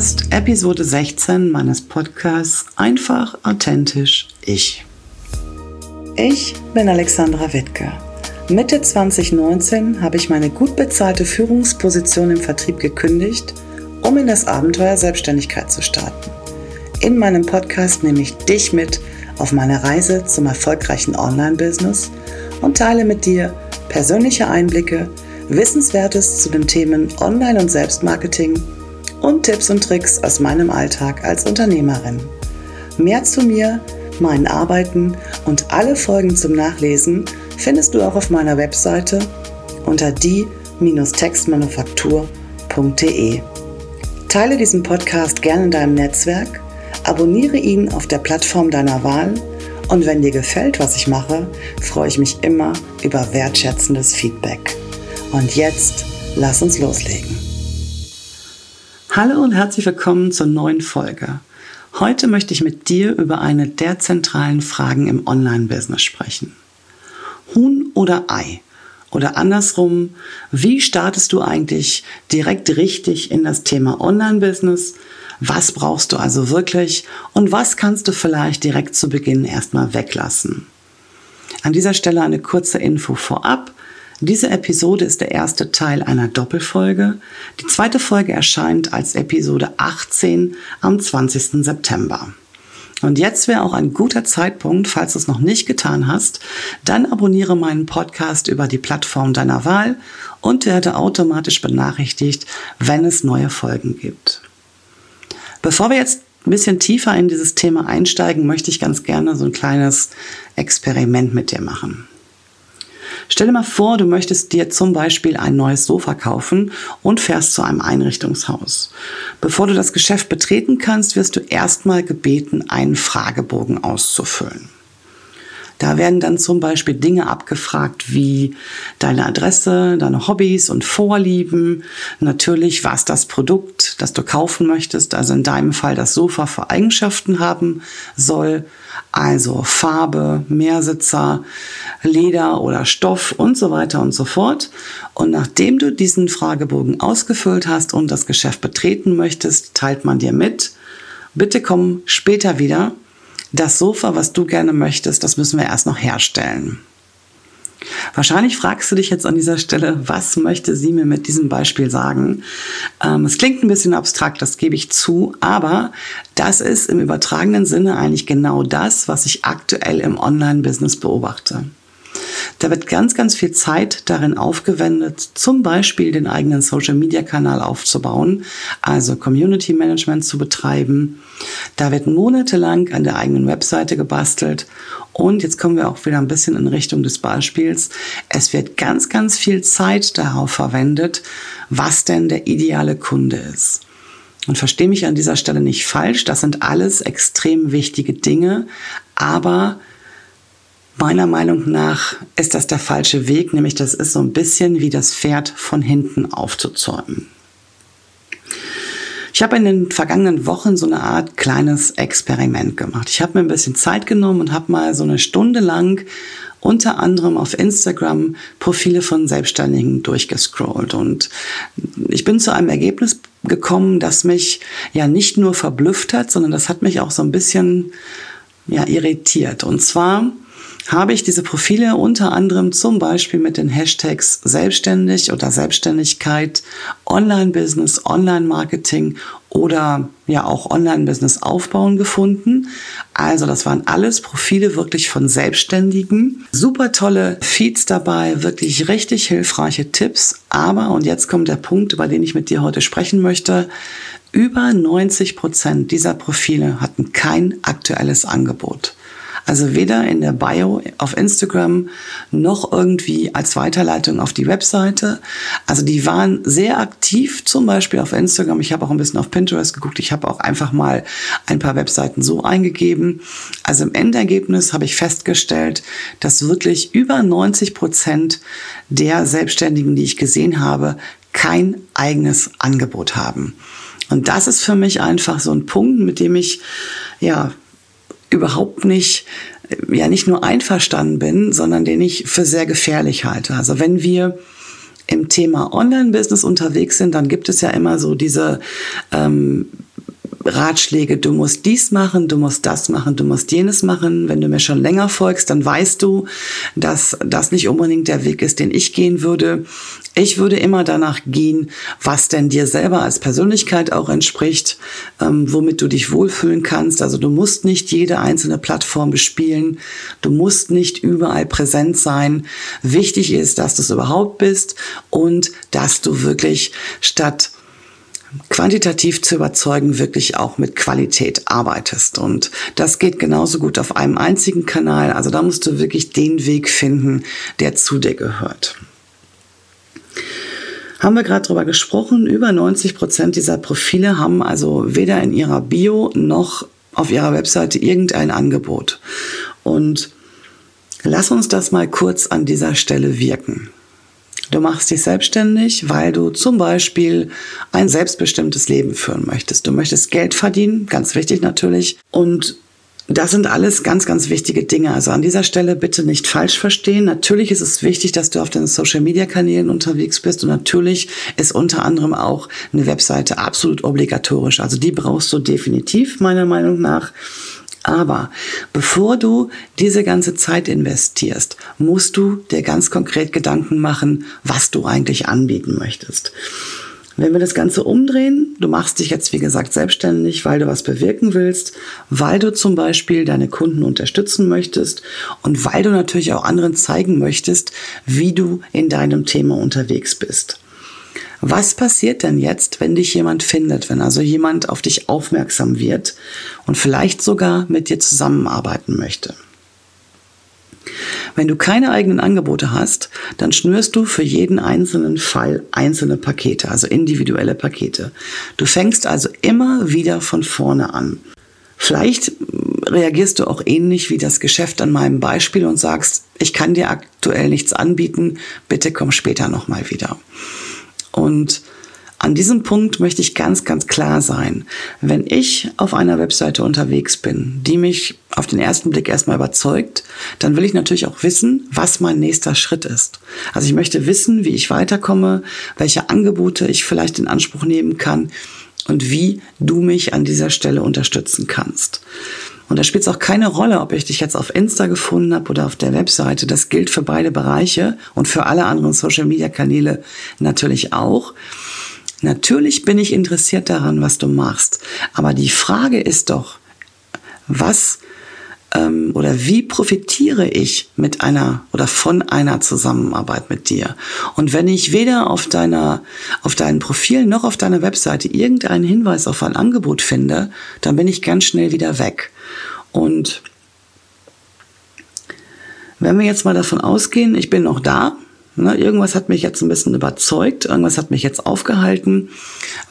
hörst Episode 16 meines Podcasts Einfach authentisch ich. Ich bin Alexandra Wittke. Mitte 2019 habe ich meine gut bezahlte Führungsposition im Vertrieb gekündigt, um in das Abenteuer Selbstständigkeit zu starten. In meinem Podcast nehme ich dich mit auf meine Reise zum erfolgreichen Online-Business und teile mit dir persönliche Einblicke, Wissenswertes zu den Themen Online- und Selbstmarketing und Tipps und Tricks aus meinem Alltag als Unternehmerin. Mehr zu mir, meinen Arbeiten und alle Folgen zum Nachlesen findest du auch auf meiner Webseite unter die-textmanufaktur.de. Teile diesen Podcast gerne in deinem Netzwerk, abonniere ihn auf der Plattform deiner Wahl und wenn dir gefällt, was ich mache, freue ich mich immer über wertschätzendes Feedback. Und jetzt lass uns loslegen. Hallo und herzlich willkommen zur neuen Folge. Heute möchte ich mit dir über eine der zentralen Fragen im Online-Business sprechen. Huhn oder Ei? Oder andersrum, wie startest du eigentlich direkt richtig in das Thema Online-Business? Was brauchst du also wirklich und was kannst du vielleicht direkt zu Beginn erstmal weglassen? An dieser Stelle eine kurze Info vorab. Diese Episode ist der erste Teil einer Doppelfolge. Die zweite Folge erscheint als Episode 18 am 20. September. Und jetzt wäre auch ein guter Zeitpunkt, falls du es noch nicht getan hast, dann abonniere meinen Podcast über die Plattform deiner Wahl und werde automatisch benachrichtigt, wenn es neue Folgen gibt. Bevor wir jetzt ein bisschen tiefer in dieses Thema einsteigen, möchte ich ganz gerne so ein kleines Experiment mit dir machen. Stell dir mal vor, du möchtest dir zum Beispiel ein neues Sofa kaufen und fährst zu einem Einrichtungshaus. Bevor du das Geschäft betreten kannst, wirst du erstmal gebeten, einen Fragebogen auszufüllen. Da werden dann zum Beispiel Dinge abgefragt wie deine Adresse, deine Hobbys und Vorlieben, natürlich was das Produkt, das du kaufen möchtest, also in deinem Fall das Sofa für Eigenschaften haben soll, also Farbe, Mehrsitzer, Leder oder Stoff und so weiter und so fort. Und nachdem du diesen Fragebogen ausgefüllt hast und das Geschäft betreten möchtest, teilt man dir mit, bitte komm später wieder das Sofa, was du gerne möchtest, das müssen wir erst noch herstellen. Wahrscheinlich fragst du dich jetzt an dieser Stelle, was möchte sie mir mit diesem Beispiel sagen? Ähm, es klingt ein bisschen abstrakt, das gebe ich zu, aber das ist im übertragenen Sinne eigentlich genau das, was ich aktuell im Online-Business beobachte. Da wird ganz, ganz viel Zeit darin aufgewendet, zum Beispiel den eigenen Social-Media-Kanal aufzubauen, also Community Management zu betreiben. Da wird monatelang an der eigenen Webseite gebastelt. Und jetzt kommen wir auch wieder ein bisschen in Richtung des Beispiels. Es wird ganz, ganz viel Zeit darauf verwendet, was denn der ideale Kunde ist. Und verstehe mich an dieser Stelle nicht falsch, das sind alles extrem wichtige Dinge, aber Meiner Meinung nach ist das der falsche Weg, nämlich das ist so ein bisschen wie das Pferd von hinten aufzuzäumen. Ich habe in den vergangenen Wochen so eine Art kleines Experiment gemacht. Ich habe mir ein bisschen Zeit genommen und habe mal so eine Stunde lang unter anderem auf Instagram Profile von Selbstständigen durchgescrollt. Und ich bin zu einem Ergebnis gekommen, das mich ja nicht nur verblüfft hat, sondern das hat mich auch so ein bisschen ja, irritiert. Und zwar habe ich diese Profile unter anderem zum Beispiel mit den Hashtags Selbstständig oder Selbstständigkeit, Online-Business, Online-Marketing oder ja auch Online-Business aufbauen gefunden. Also das waren alles Profile wirklich von Selbstständigen. Super tolle Feeds dabei, wirklich richtig hilfreiche Tipps. Aber, und jetzt kommt der Punkt, über den ich mit dir heute sprechen möchte, über 90 Prozent dieser Profile hatten kein aktuelles Angebot. Also weder in der Bio auf Instagram noch irgendwie als Weiterleitung auf die Webseite. Also die waren sehr aktiv, zum Beispiel auf Instagram. Ich habe auch ein bisschen auf Pinterest geguckt. Ich habe auch einfach mal ein paar Webseiten so eingegeben. Also im Endergebnis habe ich festgestellt, dass wirklich über 90 Prozent der Selbstständigen, die ich gesehen habe, kein eigenes Angebot haben. Und das ist für mich einfach so ein Punkt, mit dem ich ja überhaupt nicht, ja nicht nur einverstanden bin, sondern den ich für sehr gefährlich halte. Also wenn wir im Thema Online-Business unterwegs sind, dann gibt es ja immer so diese ähm, Ratschläge, du musst dies machen, du musst das machen, du musst jenes machen. Wenn du mir schon länger folgst, dann weißt du, dass das nicht unbedingt der Weg ist, den ich gehen würde. Ich würde immer danach gehen, was denn dir selber als Persönlichkeit auch entspricht, ähm, womit du dich wohlfühlen kannst. Also du musst nicht jede einzelne Plattform bespielen, du musst nicht überall präsent sein. Wichtig ist, dass du es überhaupt bist und dass du wirklich statt quantitativ zu überzeugen, wirklich auch mit Qualität arbeitest. Und das geht genauso gut auf einem einzigen Kanal. Also da musst du wirklich den Weg finden, der zu dir gehört. Haben wir gerade drüber gesprochen, über 90 Prozent dieser Profile haben also weder in ihrer Bio noch auf ihrer Webseite irgendein Angebot. Und lass uns das mal kurz an dieser Stelle wirken. Du machst dich selbstständig, weil du zum Beispiel ein selbstbestimmtes Leben führen möchtest. Du möchtest Geld verdienen, ganz wichtig natürlich. Und das sind alles ganz, ganz wichtige Dinge. Also an dieser Stelle bitte nicht falsch verstehen. Natürlich ist es wichtig, dass du auf den Social-Media-Kanälen unterwegs bist. Und natürlich ist unter anderem auch eine Webseite absolut obligatorisch. Also die brauchst du definitiv, meiner Meinung nach. Aber bevor du diese ganze Zeit investierst, musst du dir ganz konkret Gedanken machen, was du eigentlich anbieten möchtest. Wenn wir das Ganze umdrehen, du machst dich jetzt, wie gesagt, selbstständig, weil du was bewirken willst, weil du zum Beispiel deine Kunden unterstützen möchtest und weil du natürlich auch anderen zeigen möchtest, wie du in deinem Thema unterwegs bist. Was passiert denn jetzt, wenn dich jemand findet, wenn also jemand auf dich aufmerksam wird und vielleicht sogar mit dir zusammenarbeiten möchte? Wenn du keine eigenen Angebote hast, dann schnürst du für jeden einzelnen Fall einzelne Pakete, also individuelle Pakete. Du fängst also immer wieder von vorne an. Vielleicht reagierst du auch ähnlich wie das Geschäft an meinem Beispiel und sagst, ich kann dir aktuell nichts anbieten, bitte komm später nochmal wieder. Und an diesem Punkt möchte ich ganz, ganz klar sein. Wenn ich auf einer Webseite unterwegs bin, die mich auf den ersten Blick erstmal überzeugt, dann will ich natürlich auch wissen, was mein nächster Schritt ist. Also ich möchte wissen, wie ich weiterkomme, welche Angebote ich vielleicht in Anspruch nehmen kann und wie du mich an dieser Stelle unterstützen kannst. Und da spielt es auch keine Rolle, ob ich dich jetzt auf Insta gefunden habe oder auf der Webseite. Das gilt für beide Bereiche und für alle anderen Social-Media-Kanäle natürlich auch. Natürlich bin ich interessiert daran, was du machst. Aber die Frage ist doch, was ähm, oder wie profitiere ich mit einer oder von einer Zusammenarbeit mit dir? Und wenn ich weder auf deiner, auf deinem Profil noch auf deiner Webseite irgendeinen Hinweis auf ein Angebot finde, dann bin ich ganz schnell wieder weg. Und wenn wir jetzt mal davon ausgehen, ich bin noch da, ne, irgendwas hat mich jetzt ein bisschen überzeugt, irgendwas hat mich jetzt aufgehalten,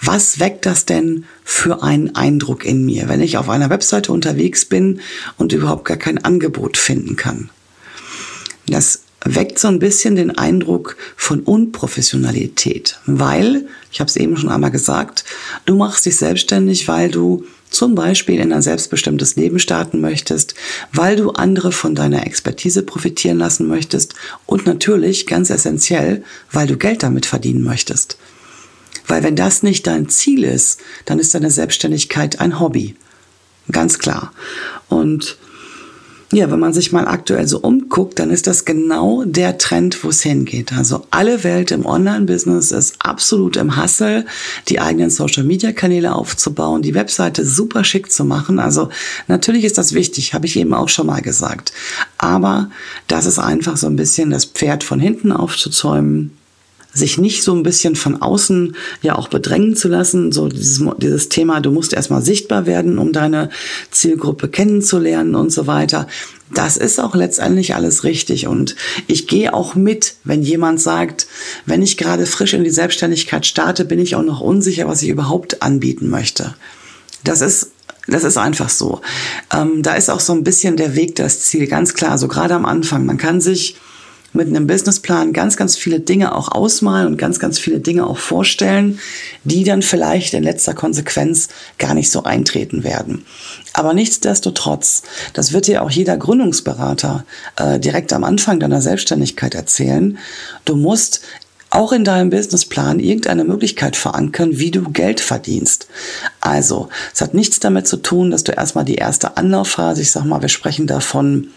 was weckt das denn für einen Eindruck in mir, wenn ich auf einer Webseite unterwegs bin und überhaupt gar kein Angebot finden kann? Das weckt so ein bisschen den Eindruck von Unprofessionalität, weil, ich habe es eben schon einmal gesagt, du machst dich selbstständig, weil du zum Beispiel in ein selbstbestimmtes Leben starten möchtest, weil du andere von deiner Expertise profitieren lassen möchtest und natürlich ganz essentiell, weil du Geld damit verdienen möchtest. Weil wenn das nicht dein Ziel ist, dann ist deine Selbstständigkeit ein Hobby. Ganz klar. Und ja, wenn man sich mal aktuell so umguckt, dann ist das genau der Trend, wo es hingeht. Also alle Welt im Online-Business ist absolut im Hassel, die eigenen Social-Media-Kanäle aufzubauen, die Webseite super schick zu machen. Also natürlich ist das wichtig, habe ich eben auch schon mal gesagt. Aber das ist einfach so ein bisschen das Pferd von hinten aufzuzäumen sich nicht so ein bisschen von außen ja auch bedrängen zu lassen. So dieses, dieses Thema, du musst erstmal sichtbar werden, um deine Zielgruppe kennenzulernen und so weiter. Das ist auch letztendlich alles richtig. Und ich gehe auch mit, wenn jemand sagt, wenn ich gerade frisch in die Selbstständigkeit starte, bin ich auch noch unsicher, was ich überhaupt anbieten möchte. Das ist das ist einfach so. Ähm, da ist auch so ein bisschen der Weg das Ziel, ganz klar. So gerade am Anfang. Man kann sich mit einem Businessplan ganz, ganz viele Dinge auch ausmalen und ganz, ganz viele Dinge auch vorstellen, die dann vielleicht in letzter Konsequenz gar nicht so eintreten werden. Aber nichtsdestotrotz, das wird dir auch jeder Gründungsberater äh, direkt am Anfang deiner Selbstständigkeit erzählen, du musst auch in deinem Businessplan irgendeine Möglichkeit verankern, wie du Geld verdienst. Also, es hat nichts damit zu tun, dass du erstmal die erste Anlaufphase, ich sag mal, wir sprechen davon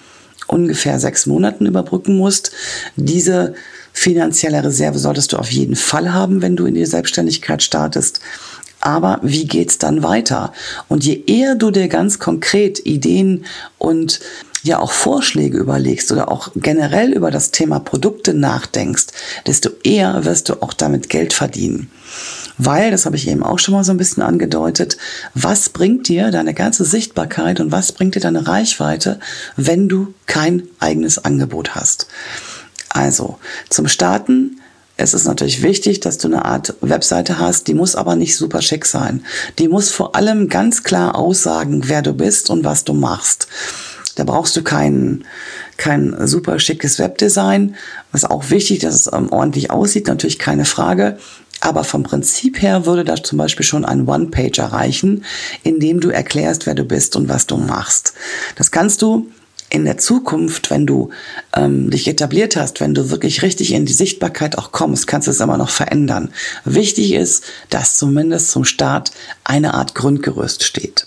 ungefähr sechs Monaten überbrücken musst. Diese finanzielle Reserve solltest du auf jeden Fall haben, wenn du in die Selbstständigkeit startest. Aber wie geht's dann weiter? Und je eher du dir ganz konkret Ideen und ja auch Vorschläge überlegst oder auch generell über das Thema Produkte nachdenkst, desto eher wirst du auch damit Geld verdienen. Weil, das habe ich eben auch schon mal so ein bisschen angedeutet, was bringt dir deine ganze Sichtbarkeit und was bringt dir deine Reichweite, wenn du kein eigenes Angebot hast? Also, zum Starten es ist natürlich wichtig, dass du eine Art Webseite hast, die muss aber nicht super schick sein. Die muss vor allem ganz klar aussagen, wer du bist und was du machst. Da brauchst du kein, kein super schickes Webdesign. Was auch wichtig, dass es ähm, ordentlich aussieht, natürlich keine Frage. Aber vom Prinzip her würde da zum Beispiel schon ein One-Pager reichen, in dem du erklärst, wer du bist und was du machst. Das kannst du in der Zukunft, wenn du ähm, dich etabliert hast, wenn du wirklich richtig in die Sichtbarkeit auch kommst, kannst du es immer noch verändern. Wichtig ist, dass zumindest zum Start eine Art Grundgerüst steht.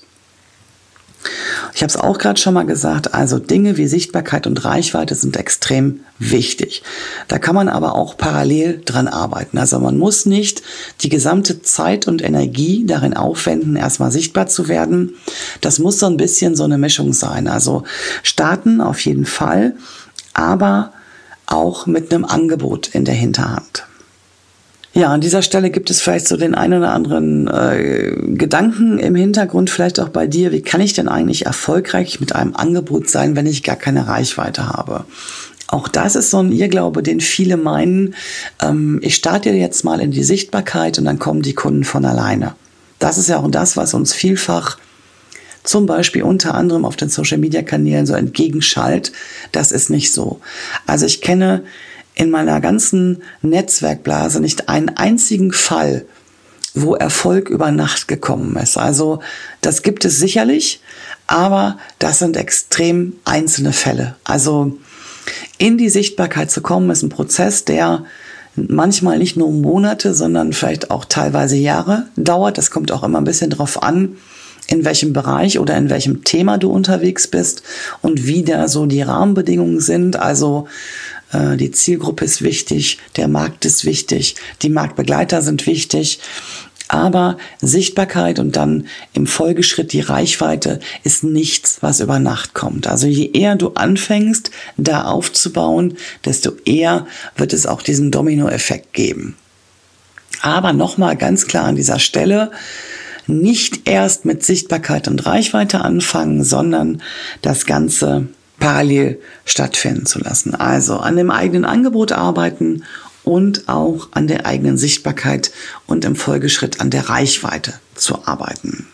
Ich habe es auch gerade schon mal gesagt, also Dinge wie Sichtbarkeit und Reichweite sind extrem wichtig. Da kann man aber auch parallel dran arbeiten. Also man muss nicht die gesamte Zeit und Energie darin aufwenden, erstmal sichtbar zu werden. Das muss so ein bisschen so eine Mischung sein. Also starten auf jeden Fall, aber auch mit einem Angebot in der Hinterhand. Ja, an dieser Stelle gibt es vielleicht so den einen oder anderen äh, Gedanken im Hintergrund, vielleicht auch bei dir. Wie kann ich denn eigentlich erfolgreich mit einem Angebot sein, wenn ich gar keine Reichweite habe? Auch das ist so ein Irrglaube, den viele meinen. Ähm, ich starte jetzt mal in die Sichtbarkeit und dann kommen die Kunden von alleine. Das ist ja auch das, was uns vielfach zum Beispiel unter anderem auf den Social-Media-Kanälen so entgegenschallt. Das ist nicht so. Also ich kenne in meiner ganzen Netzwerkblase nicht einen einzigen Fall, wo Erfolg über Nacht gekommen ist. Also das gibt es sicherlich, aber das sind extrem einzelne Fälle. Also in die Sichtbarkeit zu kommen, ist ein Prozess, der manchmal nicht nur Monate, sondern vielleicht auch teilweise Jahre dauert. Das kommt auch immer ein bisschen drauf an, in welchem Bereich oder in welchem Thema du unterwegs bist und wie da so die Rahmenbedingungen sind. Also die Zielgruppe ist wichtig, der Markt ist wichtig, die Marktbegleiter sind wichtig. Aber Sichtbarkeit und dann im Folgeschritt die Reichweite ist nichts, was über Nacht kommt. Also je eher du anfängst, da aufzubauen, desto eher wird es auch diesen Dominoeffekt geben. Aber nochmal ganz klar an dieser Stelle, nicht erst mit Sichtbarkeit und Reichweite anfangen, sondern das Ganze parallel stattfinden zu lassen. Also an dem eigenen Angebot arbeiten und auch an der eigenen Sichtbarkeit und im Folgeschritt an der Reichweite zu arbeiten.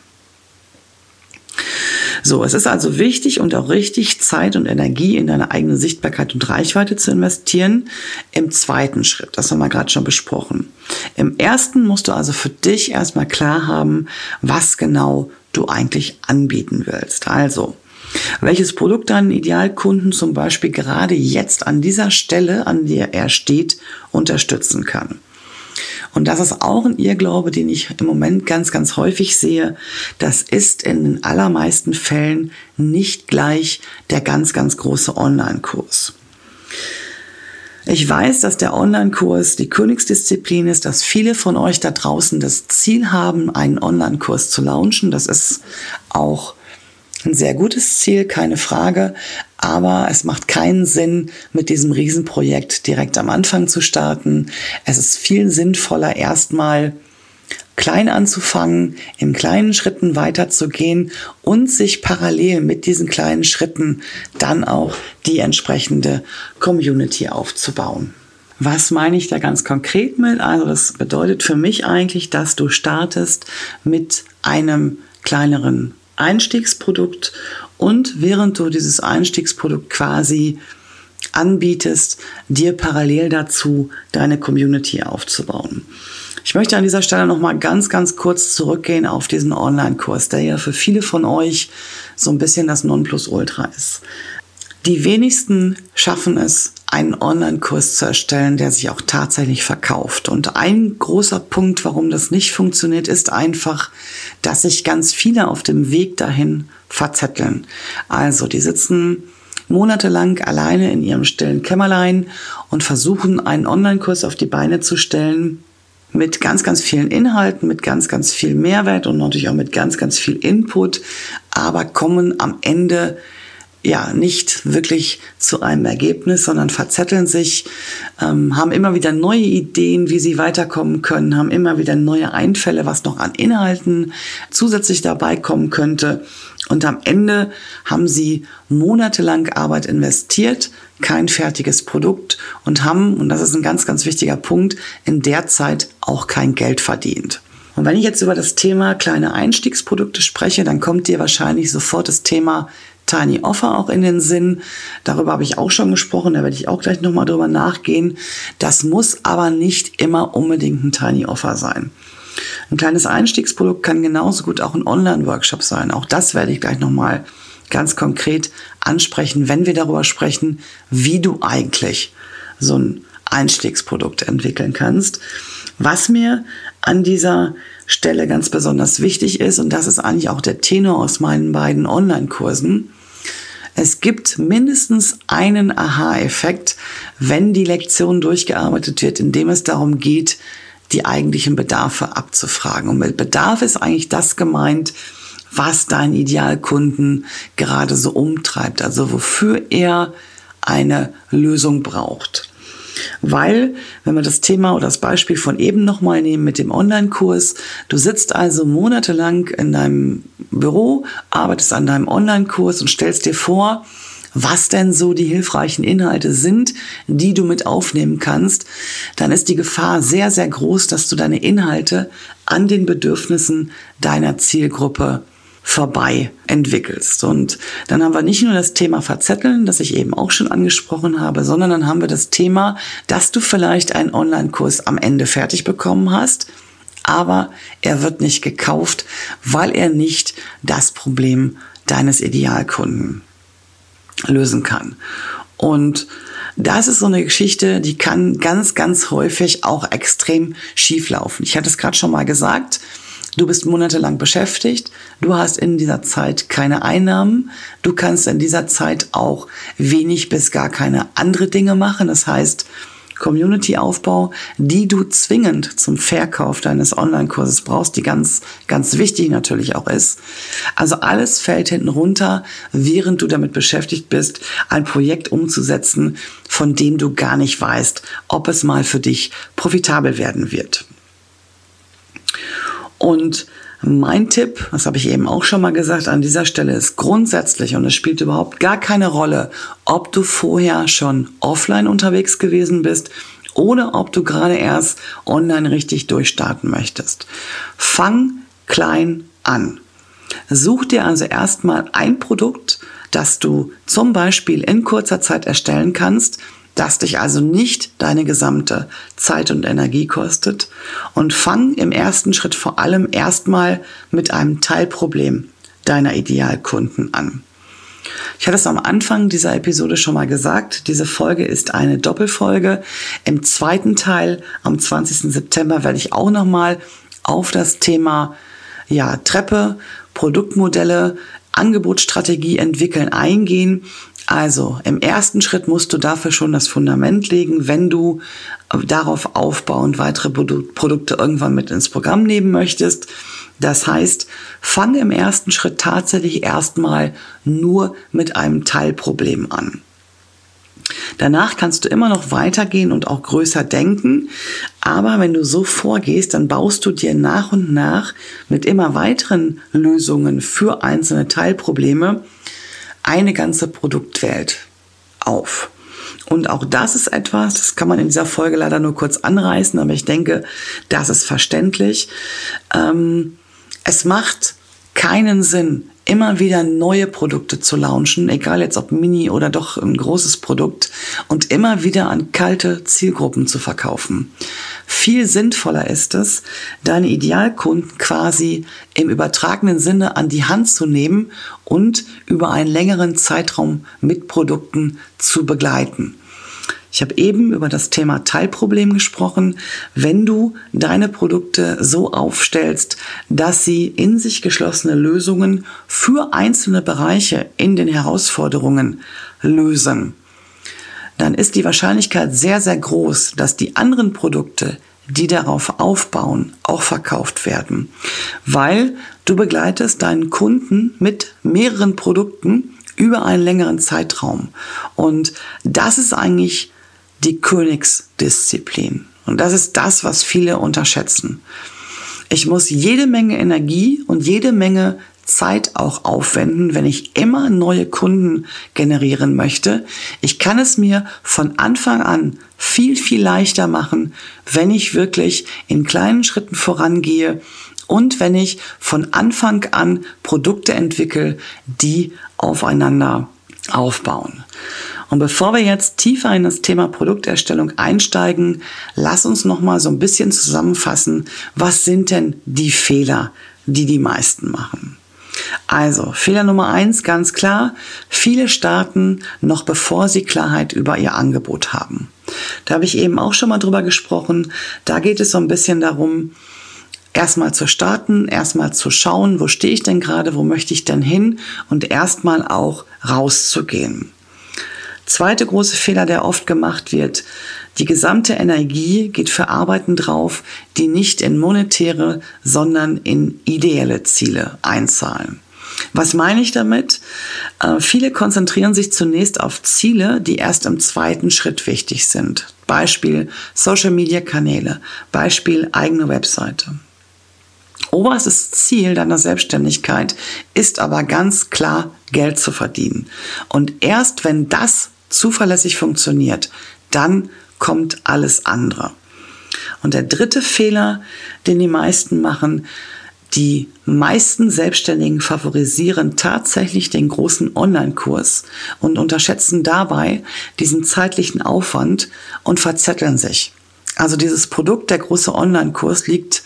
So, es ist also wichtig und auch richtig, Zeit und Energie in deine eigene Sichtbarkeit und Reichweite zu investieren. Im zweiten Schritt, das haben wir gerade schon besprochen. Im ersten musst du also für dich erstmal klar haben, was genau du eigentlich anbieten willst. Also, welches Produkt deinen Idealkunden zum Beispiel gerade jetzt an dieser Stelle, an der er steht, unterstützen kann. Und das ist auch ein Irrglaube, den ich im Moment ganz, ganz häufig sehe. Das ist in den allermeisten Fällen nicht gleich der ganz, ganz große Online-Kurs. Ich weiß, dass der Online-Kurs die Königsdisziplin ist, dass viele von euch da draußen das Ziel haben, einen Online-Kurs zu launchen. Das ist auch ein sehr gutes Ziel, keine Frage, aber es macht keinen Sinn, mit diesem Riesenprojekt direkt am Anfang zu starten. Es ist viel sinnvoller, erstmal klein anzufangen, in kleinen Schritten weiterzugehen und sich parallel mit diesen kleinen Schritten dann auch die entsprechende Community aufzubauen. Was meine ich da ganz konkret mit? Also das bedeutet für mich eigentlich, dass du startest mit einem kleineren Einstiegsprodukt und während du dieses Einstiegsprodukt quasi anbietest, dir parallel dazu deine Community aufzubauen. Ich möchte an dieser Stelle noch mal ganz, ganz kurz zurückgehen auf diesen Online-Kurs, der ja für viele von euch so ein bisschen das Nonplusultra ist. Die wenigsten schaffen es, einen Online-Kurs zu erstellen, der sich auch tatsächlich verkauft. Und ein großer Punkt, warum das nicht funktioniert, ist einfach, dass sich ganz viele auf dem Weg dahin verzetteln. Also die sitzen monatelang alleine in ihrem stillen Kämmerlein und versuchen einen Online-Kurs auf die Beine zu stellen mit ganz, ganz vielen Inhalten, mit ganz, ganz viel Mehrwert und natürlich auch mit ganz, ganz viel Input, aber kommen am Ende ja nicht wirklich zu einem Ergebnis, sondern verzetteln sich, ähm, haben immer wieder neue Ideen, wie sie weiterkommen können, haben immer wieder neue Einfälle, was noch an Inhalten zusätzlich dabei kommen könnte. Und am Ende haben sie monatelang Arbeit investiert, kein fertiges Produkt und haben, und das ist ein ganz, ganz wichtiger Punkt, in der Zeit auch kein Geld verdient. Und wenn ich jetzt über das Thema kleine Einstiegsprodukte spreche, dann kommt dir wahrscheinlich sofort das Thema Tiny Offer auch in den Sinn. Darüber habe ich auch schon gesprochen, da werde ich auch gleich nochmal drüber nachgehen. Das muss aber nicht immer unbedingt ein Tiny Offer sein. Ein kleines Einstiegsprodukt kann genauso gut auch ein Online-Workshop sein. Auch das werde ich gleich nochmal ganz konkret ansprechen, wenn wir darüber sprechen, wie du eigentlich so ein Einstiegsprodukt entwickeln kannst. Was mir an dieser Stelle ganz besonders wichtig ist, und das ist eigentlich auch der Tenor aus meinen beiden Online-Kursen, es gibt mindestens einen Aha-Effekt, wenn die Lektion durchgearbeitet wird, indem es darum geht, die eigentlichen Bedarfe abzufragen. Und mit Bedarf ist eigentlich das gemeint, was dein Idealkunden gerade so umtreibt, also wofür er eine Lösung braucht. Weil, wenn wir das Thema oder das Beispiel von eben nochmal nehmen mit dem Online-Kurs, du sitzt also monatelang in deinem Büro, arbeitest an deinem Online-Kurs und stellst dir vor, was denn so die hilfreichen Inhalte sind, die du mit aufnehmen kannst, dann ist die Gefahr sehr, sehr groß, dass du deine Inhalte an den Bedürfnissen deiner Zielgruppe vorbei entwickelst. Und dann haben wir nicht nur das Thema Verzetteln, das ich eben auch schon angesprochen habe, sondern dann haben wir das Thema, dass du vielleicht einen Online-Kurs am Ende fertig bekommen hast, aber er wird nicht gekauft, weil er nicht das Problem deines Idealkunden lösen kann. Und das ist so eine Geschichte, die kann ganz, ganz häufig auch extrem schief laufen. Ich hatte es gerade schon mal gesagt, Du bist monatelang beschäftigt, du hast in dieser Zeit keine Einnahmen, du kannst in dieser Zeit auch wenig bis gar keine andere Dinge machen. Das heißt, Community-Aufbau, die du zwingend zum Verkauf deines Online-Kurses brauchst, die ganz, ganz wichtig natürlich auch ist. Also alles fällt hinten runter, während du damit beschäftigt bist, ein Projekt umzusetzen, von dem du gar nicht weißt, ob es mal für dich profitabel werden wird. Und mein Tipp, das habe ich eben auch schon mal gesagt, an dieser Stelle ist grundsätzlich und es spielt überhaupt gar keine Rolle, ob du vorher schon offline unterwegs gewesen bist oder ob du gerade erst online richtig durchstarten möchtest. Fang klein an. Such dir also erstmal ein Produkt, das du zum Beispiel in kurzer Zeit erstellen kannst, das dich also nicht deine gesamte Zeit und Energie kostet und fang im ersten Schritt vor allem erstmal mit einem Teilproblem deiner Idealkunden an. Ich hatte es am Anfang dieser Episode schon mal gesagt, diese Folge ist eine Doppelfolge. Im zweiten Teil, am 20. September, werde ich auch nochmal auf das Thema ja, Treppe, Produktmodelle, Angebotsstrategie entwickeln eingehen also im ersten Schritt musst du dafür schon das Fundament legen, wenn du darauf aufbauend weitere Produkte irgendwann mit ins Programm nehmen möchtest. Das heißt, fange im ersten Schritt tatsächlich erstmal nur mit einem Teilproblem an. Danach kannst du immer noch weitergehen und auch größer denken. Aber wenn du so vorgehst, dann baust du dir nach und nach mit immer weiteren Lösungen für einzelne Teilprobleme eine ganze Produktwelt auf. Und auch das ist etwas, das kann man in dieser Folge leider nur kurz anreißen, aber ich denke, das ist verständlich. Ähm, es macht keinen Sinn, immer wieder neue Produkte zu launchen, egal jetzt ob Mini oder doch ein großes Produkt und immer wieder an kalte Zielgruppen zu verkaufen. Viel sinnvoller ist es, deine Idealkunden quasi im übertragenen Sinne an die Hand zu nehmen und über einen längeren Zeitraum mit Produkten zu begleiten. Ich habe eben über das Thema Teilproblem gesprochen. Wenn du deine Produkte so aufstellst, dass sie in sich geschlossene Lösungen für einzelne Bereiche in den Herausforderungen lösen, dann ist die Wahrscheinlichkeit sehr, sehr groß, dass die anderen Produkte, die darauf aufbauen, auch verkauft werden. Weil du begleitest deinen Kunden mit mehreren Produkten über einen längeren Zeitraum. Und das ist eigentlich die Königsdisziplin. Und das ist das, was viele unterschätzen. Ich muss jede Menge Energie und jede Menge Zeit auch aufwenden, wenn ich immer neue Kunden generieren möchte. Ich kann es mir von Anfang an viel, viel leichter machen, wenn ich wirklich in kleinen Schritten vorangehe und wenn ich von Anfang an Produkte entwickle, die aufeinander aufbauen. Und bevor wir jetzt tiefer in das Thema Produkterstellung einsteigen, lass uns noch mal so ein bisschen zusammenfassen, was sind denn die Fehler, die die meisten machen? Also, Fehler Nummer eins, ganz klar, viele starten noch bevor sie Klarheit über ihr Angebot haben. Da habe ich eben auch schon mal drüber gesprochen. Da geht es so ein bisschen darum, erstmal zu starten, erstmal zu schauen, wo stehe ich denn gerade, wo möchte ich denn hin und erstmal auch rauszugehen. Zweite große Fehler, der oft gemacht wird, die gesamte Energie geht für Arbeiten drauf, die nicht in monetäre, sondern in ideelle Ziele einzahlen. Was meine ich damit? Äh, viele konzentrieren sich zunächst auf Ziele, die erst im zweiten Schritt wichtig sind. Beispiel Social-Media-Kanäle, Beispiel eigene Webseite. Oberstes Ziel deiner Selbstständigkeit ist aber ganz klar, Geld zu verdienen. Und erst wenn das zuverlässig funktioniert, dann kommt alles andere. Und der dritte Fehler, den die meisten machen, die meisten Selbstständigen favorisieren tatsächlich den großen Online-Kurs und unterschätzen dabei diesen zeitlichen Aufwand und verzetteln sich. Also dieses Produkt, der große Online-Kurs, liegt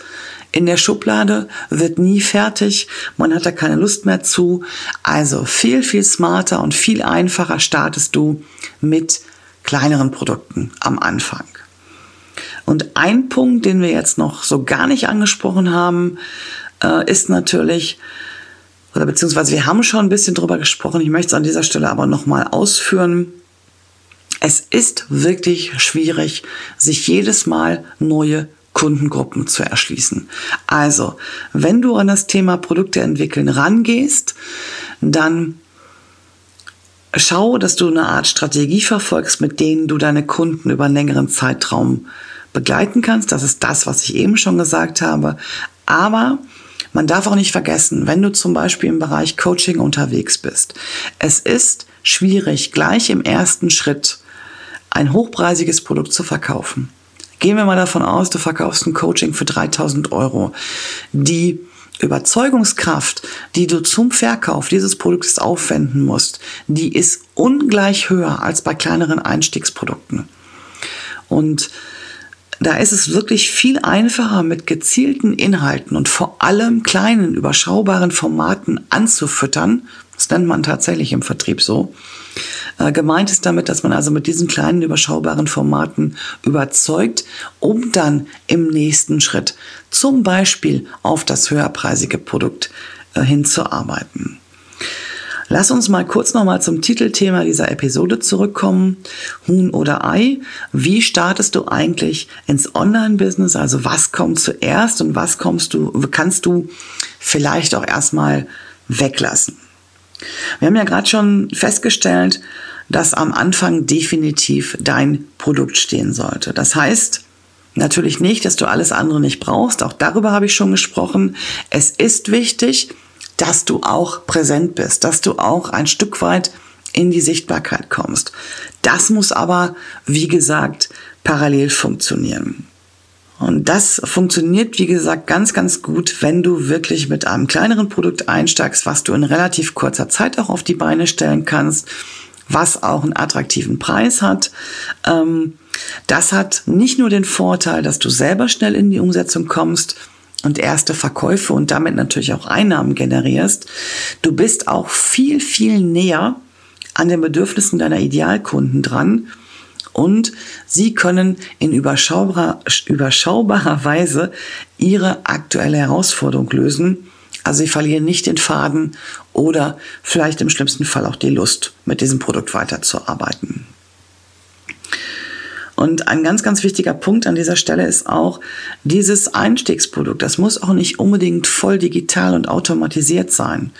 in der Schublade, wird nie fertig, man hat da keine Lust mehr zu. Also viel, viel smarter und viel einfacher startest du mit kleineren Produkten am Anfang. Und ein Punkt, den wir jetzt noch so gar nicht angesprochen haben, äh, ist natürlich, oder beziehungsweise wir haben schon ein bisschen drüber gesprochen, ich möchte es an dieser Stelle aber nochmal ausführen. Es ist wirklich schwierig, sich jedes Mal neue Kundengruppen zu erschließen. Also, wenn du an das Thema Produkte entwickeln rangehst, dann schau, dass du eine Art Strategie verfolgst, mit denen du deine Kunden über einen längeren Zeitraum begleiten kannst. Das ist das, was ich eben schon gesagt habe. Aber man darf auch nicht vergessen, wenn du zum Beispiel im Bereich Coaching unterwegs bist, es ist schwierig, gleich im ersten Schritt ein hochpreisiges Produkt zu verkaufen. Gehen wir mal davon aus, du verkaufst ein Coaching für 3000 Euro. Die Überzeugungskraft, die du zum Verkauf dieses Produktes aufwenden musst, die ist ungleich höher als bei kleineren Einstiegsprodukten. Und da ist es wirklich viel einfacher, mit gezielten Inhalten und vor allem kleinen, überschaubaren Formaten anzufüttern. Das nennt man tatsächlich im Vertrieb so. Äh, gemeint ist damit, dass man also mit diesen kleinen, überschaubaren Formaten überzeugt, um dann im nächsten Schritt zum Beispiel auf das höherpreisige Produkt äh, hinzuarbeiten. Lass uns mal kurz nochmal zum Titelthema dieser Episode zurückkommen. Huhn oder Ei. Wie startest du eigentlich ins Online-Business? Also was kommt zuerst und was kommst du, kannst du vielleicht auch erstmal weglassen? Wir haben ja gerade schon festgestellt, dass am Anfang definitiv dein Produkt stehen sollte. Das heißt, natürlich nicht, dass du alles andere nicht brauchst. Auch darüber habe ich schon gesprochen. Es ist wichtig, dass du auch präsent bist, dass du auch ein Stück weit in die Sichtbarkeit kommst. Das muss aber, wie gesagt, parallel funktionieren. Und das funktioniert, wie gesagt, ganz, ganz gut, wenn du wirklich mit einem kleineren Produkt einsteigst, was du in relativ kurzer Zeit auch auf die Beine stellen kannst, was auch einen attraktiven Preis hat. Ähm, das hat nicht nur den Vorteil, dass du selber schnell in die Umsetzung kommst, und erste Verkäufe und damit natürlich auch Einnahmen generierst. Du bist auch viel, viel näher an den Bedürfnissen deiner Idealkunden dran Und sie können in überschaubarer, überschaubarer Weise ihre aktuelle Herausforderung lösen. Also sie verlieren nicht den Faden oder vielleicht im schlimmsten Fall auch die Lust, mit diesem Produkt weiterzuarbeiten. Und ein ganz, ganz wichtiger Punkt an dieser Stelle ist auch dieses Einstiegsprodukt. Das muss auch nicht unbedingt voll digital und automatisiert sein.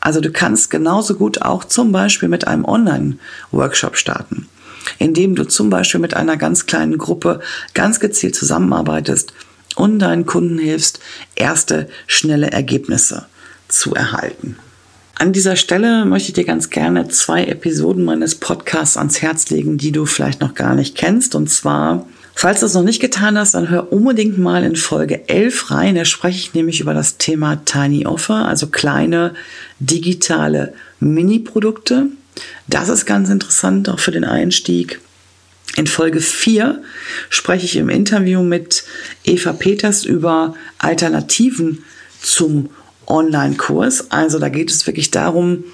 Also du kannst genauso gut auch zum Beispiel mit einem Online-Workshop starten, indem du zum Beispiel mit einer ganz kleinen Gruppe ganz gezielt zusammenarbeitest und deinen Kunden hilfst, erste schnelle Ergebnisse zu erhalten. An dieser Stelle möchte ich dir ganz gerne zwei Episoden meines Podcasts ans Herz legen, die du vielleicht noch gar nicht kennst. Und zwar, falls du es noch nicht getan hast, dann hör unbedingt mal in Folge 11 rein. Da spreche ich nämlich über das Thema Tiny Offer, also kleine digitale Mini-Produkte. Das ist ganz interessant, auch für den Einstieg. In Folge 4 spreche ich im Interview mit Eva Peters über Alternativen zum Online-Kurs. Also da geht es wirklich darum,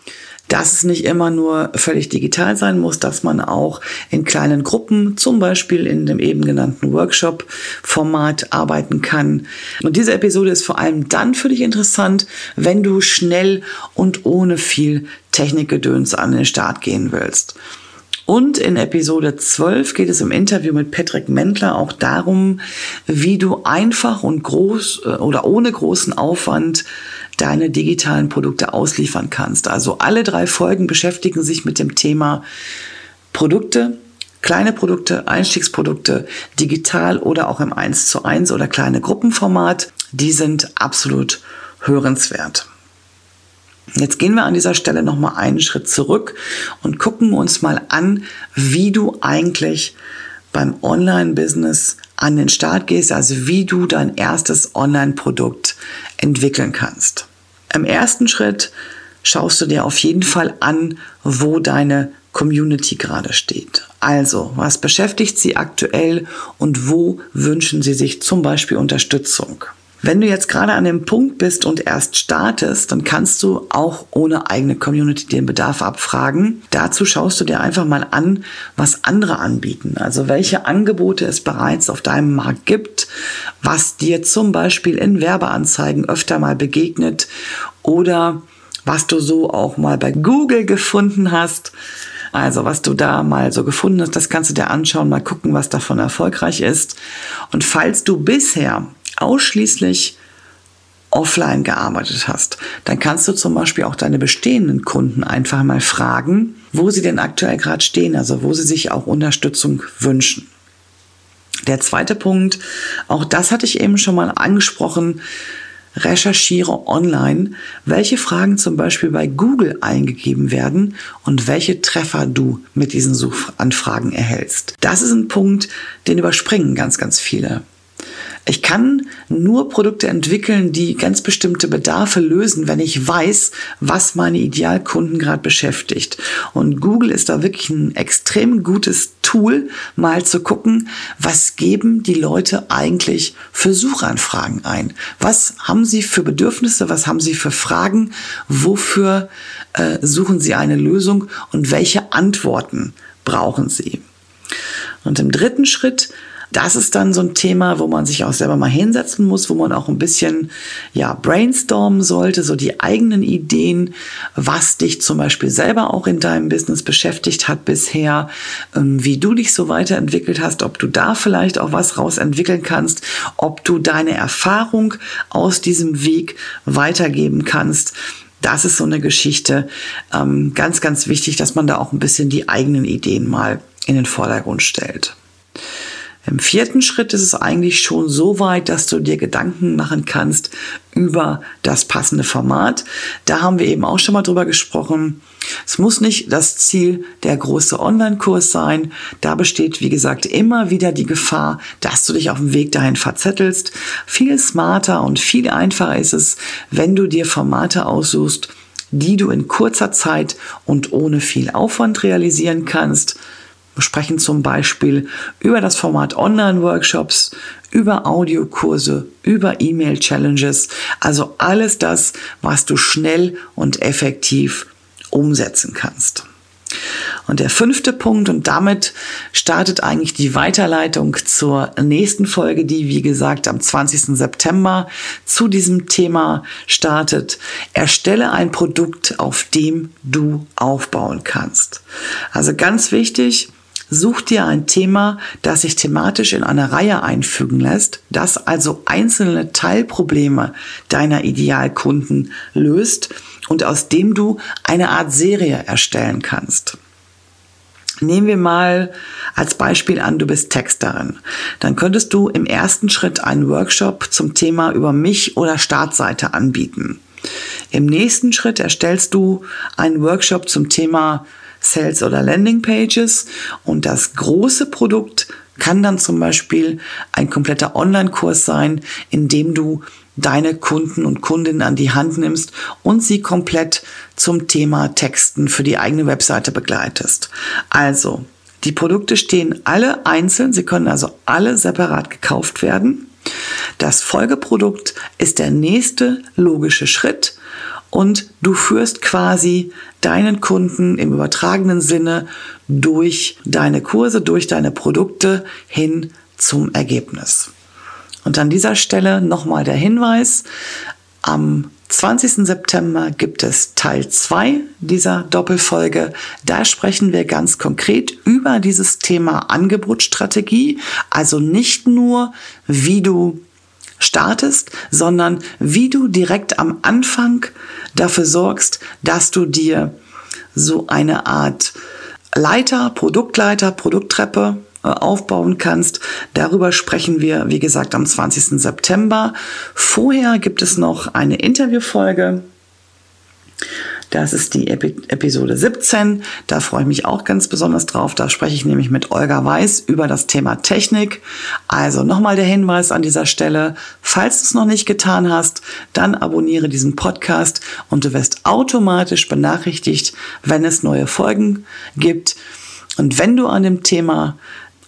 dass es nicht immer nur völlig digital sein muss, dass man auch in kleinen Gruppen, zum Beispiel in dem eben genannten Workshop-Format arbeiten kann. Und diese Episode ist vor allem dann für dich interessant, wenn du schnell und ohne viel Technikgedöns an den Start gehen willst. Und in Episode 12 geht es im Interview mit Patrick Mentler auch darum, wie du einfach und groß äh, oder ohne großen Aufwand deine digitalen Produkte ausliefern kannst. Also alle drei Folgen beschäftigen sich mit dem Thema Produkte, kleine Produkte, Einstiegsprodukte, digital oder auch im 1 zu 1 oder kleine Gruppenformat. Die sind absolut hörenswert. Jetzt gehen wir an dieser Stelle noch mal einen Schritt zurück und gucken uns mal an, wie du eigentlich beim Online-Business an den Start gehst, also wie du dein erstes Online-Produkt entwickeln kannst. Im ersten Schritt schaust du dir auf jeden Fall an, wo deine Community gerade steht. Also, was beschäftigt sie aktuell und wo wünschen sie sich zum Beispiel Unterstützung? Wenn du jetzt gerade an dem Punkt bist und erst startest, dann kannst du auch ohne eigene Community den Bedarf abfragen. Dazu schaust du dir einfach mal an, was andere anbieten. Also welche Angebote es bereits auf deinem Markt gibt, was dir zum Beispiel in Werbeanzeigen öfter mal begegnet oder was du so auch mal bei Google gefunden hast. Also was du da mal so gefunden hast, das kannst du dir anschauen, mal gucken, was davon erfolgreich ist. Und falls du bisher ausschließlich offline gearbeitet hast, dann kannst du zum Beispiel auch deine bestehenden Kunden einfach mal fragen, wo sie denn aktuell gerade stehen, also wo sie sich auch Unterstützung wünschen. Der zweite Punkt, auch das hatte ich eben schon mal angesprochen, recherchiere online, welche Fragen zum Beispiel bei Google eingegeben werden und welche Treffer du mit diesen Suchanfragen erhältst. Das ist ein Punkt, den überspringen ganz, ganz viele. Ich kann nur Produkte entwickeln, die ganz bestimmte Bedarfe lösen, wenn ich weiß, was meine Idealkunden gerade beschäftigt. Und Google ist da wirklich ein extrem gutes Tool, mal zu gucken, was geben die Leute eigentlich für Suchanfragen ein? Was haben sie für Bedürfnisse? Was haben sie für Fragen? Wofür äh, suchen sie eine Lösung? Und welche Antworten brauchen sie? Und im dritten Schritt das ist dann so ein Thema, wo man sich auch selber mal hinsetzen muss, wo man auch ein bisschen ja brainstormen sollte, so die eigenen Ideen, was dich zum Beispiel selber auch in deinem Business beschäftigt hat bisher, ähm, wie du dich so weiterentwickelt hast, ob du da vielleicht auch was raus entwickeln kannst, ob du deine Erfahrung aus diesem Weg weitergeben kannst. Das ist so eine Geschichte. Ähm, ganz, ganz wichtig, dass man da auch ein bisschen die eigenen Ideen mal in den Vordergrund stellt. Im vierten Schritt ist es eigentlich schon so weit, dass du dir Gedanken machen kannst über das passende Format. Da haben wir eben auch schon mal drüber gesprochen. Es muss nicht das Ziel der große Online-Kurs sein. Da besteht, wie gesagt, immer wieder die Gefahr, dass du dich auf dem Weg dahin verzettelst. Viel smarter und viel einfacher ist es, wenn du dir Formate aussuchst, die du in kurzer Zeit und ohne viel Aufwand realisieren kannst. Wir sprechen zum Beispiel über das Format Online-Workshops, über Audiokurse, über E-Mail-Challenges, also alles das, was du schnell und effektiv umsetzen kannst. Und der fünfte Punkt, und damit startet eigentlich die Weiterleitung zur nächsten Folge, die, wie gesagt, am 20. September zu diesem Thema startet. Erstelle ein Produkt, auf dem du aufbauen kannst. Also ganz wichtig, Such dir ein Thema, das sich thematisch in eine Reihe einfügen lässt, das also einzelne Teilprobleme deiner Idealkunden löst und aus dem du eine Art Serie erstellen kannst. Nehmen wir mal als Beispiel an, du bist Texterin. Dann könntest du im ersten Schritt einen Workshop zum Thema über mich oder Startseite anbieten. Im nächsten Schritt erstellst du einen Workshop zum Thema Sales oder Landing Pages und das große Produkt kann dann zum Beispiel ein kompletter Online-Kurs sein, in dem du deine Kunden und Kundinnen an die Hand nimmst und sie komplett zum Thema Texten für die eigene Webseite begleitest. Also, die Produkte stehen alle einzeln, sie können also alle separat gekauft werden. Das Folgeprodukt ist der nächste logische Schritt und du führst quasi deinen Kunden im übertragenen Sinne durch deine Kurse, durch deine Produkte hin zum Ergebnis. Und an dieser Stelle nochmal der Hinweis, am 20. September gibt es Teil 2 dieser Doppelfolge. Da sprechen wir ganz konkret über dieses Thema Angebotsstrategie. Also nicht nur, wie du startest, sondern wie du direkt am Anfang dafür sorgst, dass du dir so eine Art Leiter, Produktleiter, Produkttreppe äh, aufbauen kannst. Darüber sprechen wir, wie gesagt, am 20. September. Vorher gibt es noch eine Interviewfolge. Das ist die Epi Episode 17. Da freue ich mich auch ganz besonders drauf. Da spreche ich nämlich mit Olga Weiß über das Thema Technik. Also nochmal der Hinweis an dieser Stelle. Falls du es noch nicht getan hast, dann abonniere diesen Podcast und du wirst automatisch benachrichtigt, wenn es neue Folgen gibt. Und wenn du an dem Thema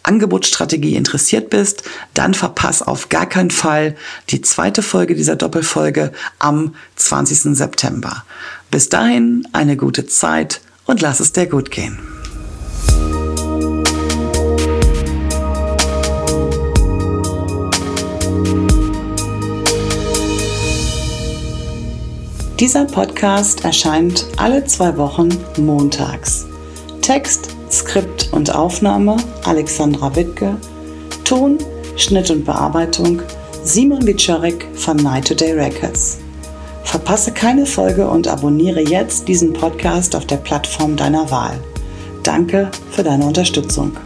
Angebotsstrategie interessiert bist, dann verpass auf gar keinen Fall die zweite Folge dieser Doppelfolge am 20. September. Bis dahin eine gute Zeit und lass es dir gut gehen. Dieser Podcast erscheint alle zwei Wochen montags. Text Skript und Aufnahme Alexandra Wittke, Ton, Schnitt und Bearbeitung Simon Wiczarek von Night Today Records. Verpasse keine Folge und abonniere jetzt diesen Podcast auf der Plattform deiner Wahl. Danke für deine Unterstützung.